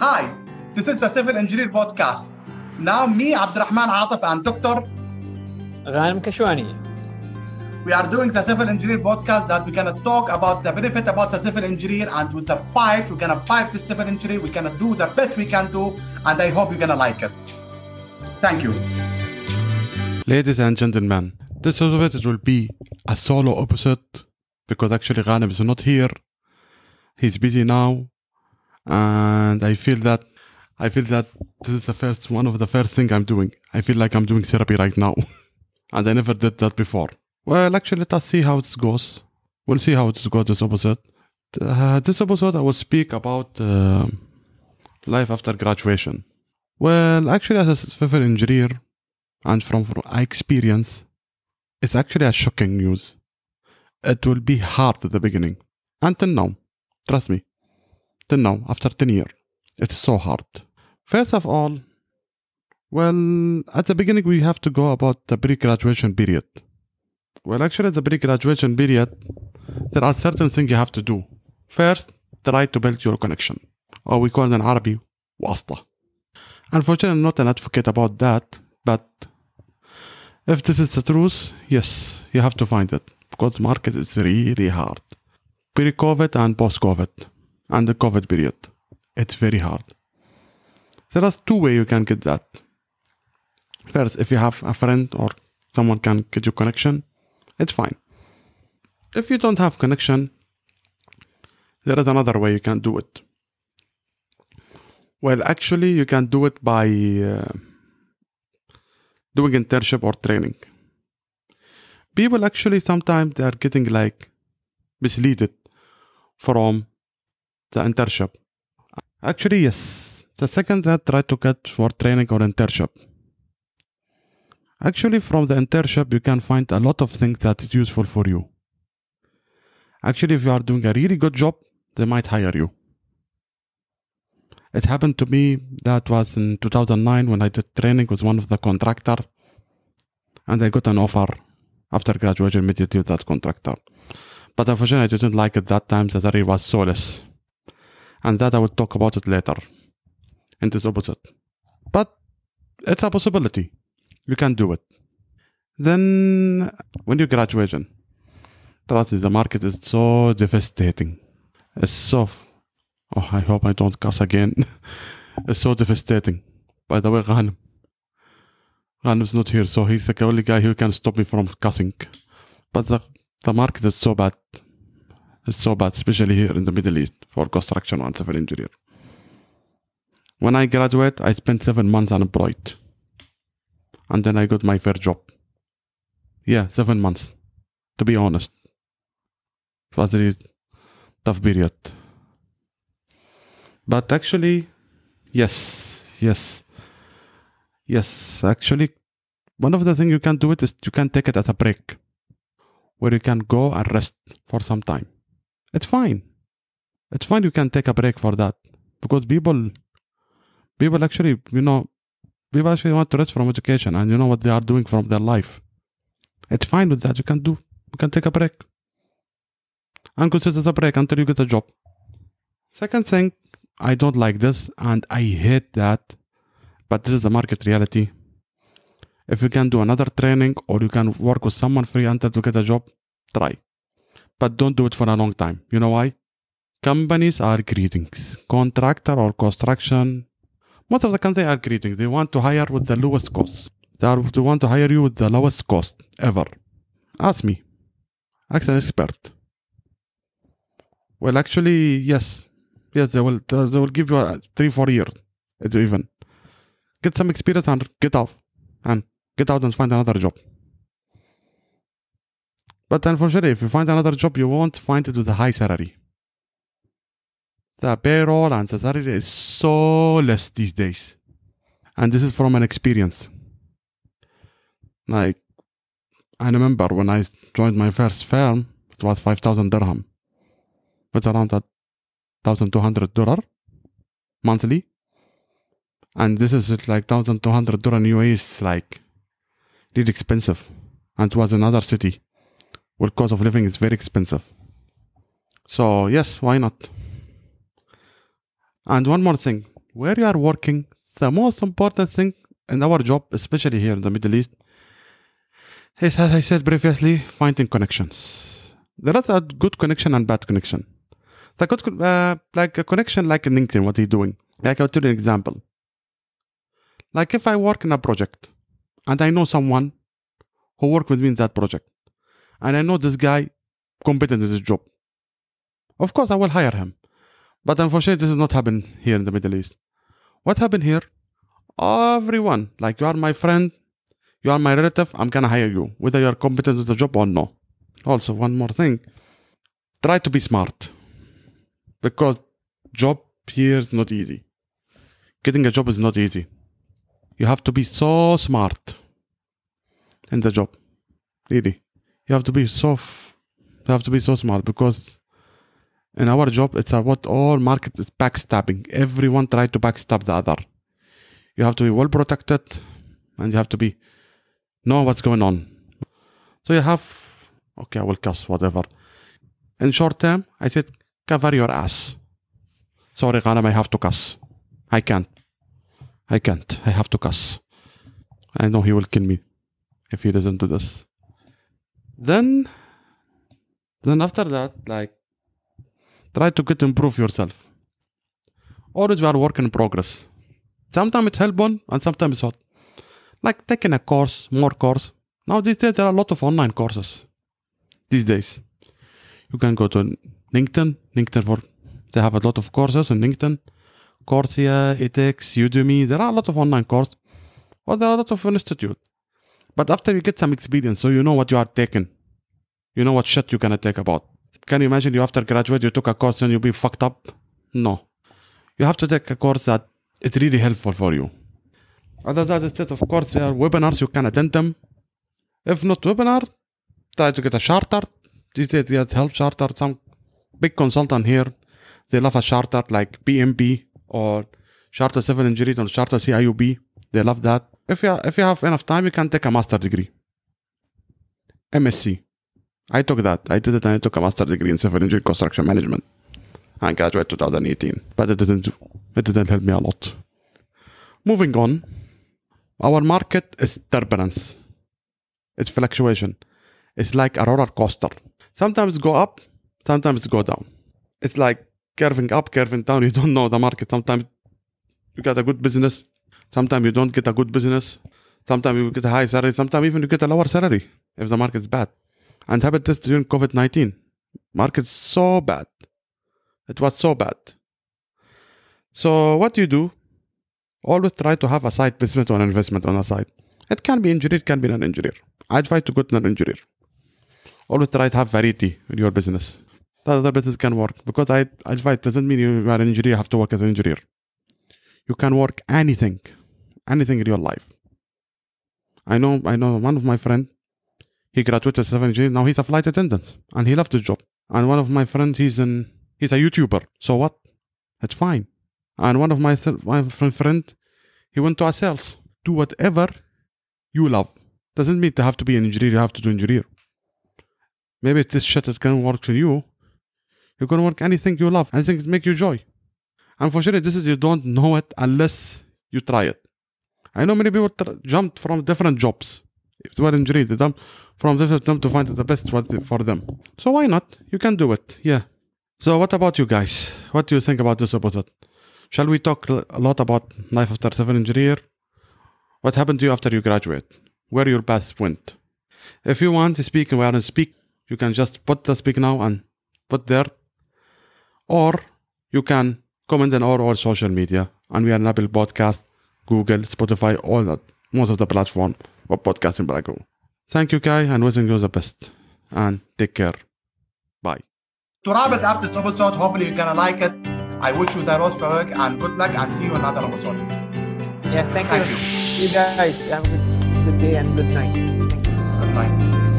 Hi, this is the Civil Engineer Podcast. Now me, Abdurrahman Atif, and Dr. Ghanem Kashwani. We are doing the Civil Engineer Podcast that we're going to talk about the benefit about the civil engineer and with the fight, we're going to fight the civil engineer. We're going to do the best we can do and I hope you're going to like it. Thank you. Ladies and gentlemen, this episode will be a solo episode because actually Ghanem is not here. He's busy now and I feel that I feel that this is the first one of the first thing I'm doing. I feel like I'm doing therapy right now, and I never did that before. Well, actually, let us see how it goes. We'll see how it goes this episode. Uh, this episode, I will speak about uh, life after graduation. Well, actually, as a civil engineer, and from, my experience, it's actually a shocking news. It will be hard at the beginning. Until now, trust me. Till now, after 10 years, it's so hard. First of all, well, at the beginning, we have to go about the pre graduation period. Well, actually, the pre graduation period, there are certain things you have to do. First, try to build your connection, or we call it in Arabic, wasta. Unfortunately, I'm not an advocate about that, but if this is the truth, yes, you have to find it because the market is really hard. Pre COVID and post COVID, and the COVID period, it's very hard. There are two ways you can get that. First, if you have a friend or someone can get you connection, it's fine. If you don't have connection, there is another way you can do it. Well, actually, you can do it by uh, doing internship or training. People actually sometimes they are getting like misleaded from the internship. Actually, yes. The second that try to get for training or internship. Actually, from the internship, you can find a lot of things that is useful for you. Actually, if you are doing a really good job, they might hire you. It happened to me that was in 2009 when I did training with one of the contractor and I got an offer after graduation immediately with that contractor. But unfortunately, I didn't like it that time. The salary was so less. And that I will talk about it later in this episode. But it's a possibility. You can do it. Then, when you graduation, trust the market is so devastating. It's so. Oh, I hope I don't cuss again. it's so devastating. By the way, Ghanem. Ghanem's not here, so he's the only guy who can stop me from cussing. But the, the market is so bad. It's so bad, especially here in the Middle East for construction and civil engineer. When I graduate, I spent seven months unemployed. And then I got my first job. Yeah, seven months. To be honest. It was a really tough period. But actually, yes, yes, yes. Actually, one of the things you can do it is you can take it as a break, where you can go and rest for some time. It's fine. It's fine. You can take a break for that because people, people actually, you know, people actually want to rest from education and you know what they are doing from their life. It's fine with that. You can do. You can take a break and consider the break until you get a job. Second thing, I don't like this and I hate that, but this is the market reality. If you can do another training or you can work with someone free until to get a job, try. But don't do it for a long time. You know why? Companies are greeting. Contractor or construction, most of the companies are greeting. They want to hire with the lowest cost. They, are, they want to hire you with the lowest cost ever. Ask me. Ask an expert. Well, actually, yes. Yes, they will. They will give you a three, four years. Even. Get some experience and get out, and get out and find another job. But unfortunately, if you find another job, you won't find it with a high salary. The payroll and salary is so less these days, and this is from an experience. Like, I remember when I joined my first firm, it was five thousand dirham it's around that thousand two hundred dollar monthly, and this is like thousand two hundred dollar in UAE is like really expensive, and it was another city where cost of living is very expensive. So yes, why not? And one more thing, where you are working, the most important thing in our job, especially here in the Middle East, is as I said previously, finding connections. There is a good connection and bad connection. The good, uh, like a connection, like in LinkedIn, what he's doing. Like I'll tell you an example. Like if I work in a project and I know someone who work with me in that project, and I know this guy competent in this job, of course I will hire him. But unfortunately, this is not happen here in the Middle East. What happened here? Everyone, like you are my friend, you are my relative, I'm gonna hire you, whether you are competent with the job or no. Also, one more thing, try to be smart, because job here is not easy. Getting a job is not easy. You have to be so smart in the job, really. You have to be so, f- you have to be so smart because in our job, it's a, what all market is backstabbing. Everyone try to backstab the other. You have to be well protected, and you have to be know what's going on. So you have okay, I will cuss whatever. In short term, I said cover your ass. Sorry, Ghanem, I have to cuss. I can't. I can't. I have to cuss. I know he will kill me if he listen to this. Then, then after that, like try to get improve yourself. Always we are work in progress. Sometimes it's help on and sometimes it's not. Like taking a course, more course. Now these days there are a lot of online courses. These days. You can go to LinkedIn, LinkedIn for they have a lot of courses in LinkedIn. Coursera, edX, Udemy, there are a lot of online courses. Or there are a lot of institute. But after you get some experience, so you know what you are taking. You know what shit you're gonna take about. Can you imagine you after graduate you took a course and you be fucked up? No. You have to take a course that it's really helpful for you. Other than that, of course, there are webinars you can attend them. If not webinar, try to get a charter. These days, get help charter. Some big consultant here, they love a charter like PMP or Charter Civil Engineering or Charter CIOB. They love that. If you if you have enough time, you can take a master degree. MSc. I took that. I did it and I took a master degree in civil engineering construction management. I graduated 2018, but it didn't it didn't help me a lot. Moving on, our market is turbulence. It's fluctuation. It's like a roller coaster. Sometimes go up, sometimes go down. It's like curving up, curving down. You don't know the market. Sometimes you get a good business. Sometimes you don't get a good business. Sometimes you get a high salary. Sometimes even you get a lower salary if the market is bad. And happened this during COVID 19. Market's so bad. It was so bad. So what do you do? Always try to have a side business or an investment on a side. It can be engineer, it can be non-engineer. I advise to go to non-engineer. Always try to have variety in your business. That other business can work because I I advise doesn't mean you are an engineer, you have to work as an engineer. You can work anything, anything in your life. I know, I know one of my friend, he graduated civil engineer, now he's a flight attendant and he loved his job. And one of my friends, he's in, he's a YouTuber. So what? It's fine. And one of my, th- my friend, he went to a sales. Do whatever you love. Doesn't mean to have to be an engineer, you have to do engineer. Maybe this shit is gonna work for you. You're gonna work anything you love, anything that make you joy. Unfortunately, this is you don't know it unless you try it. I know many people tr- jumped from different jobs. If they were engineers, they jumped from different jobs to find the best for them. So why not? You can do it. Yeah. So what about you guys? What do you think about this episode? Shall we talk a lot about life after civil engineer? What happened to you after you graduate? Where your path went? If you want to speak and we speak, you can just put the speak now and put there. Or you can comment on all our social media. And we are Apple Podcast, Google, Spotify, all that. Most of the platform of podcasting Brago. Thank you, Kai, and wishing you the best. And take care. Bye. To wrap it up this episode, hopefully you're gonna like it. I wish you the most for work and good luck and see you in another episode. Yeah, thank, Thank you. you. You guys have a good, good day and good night. Thank you. Good night.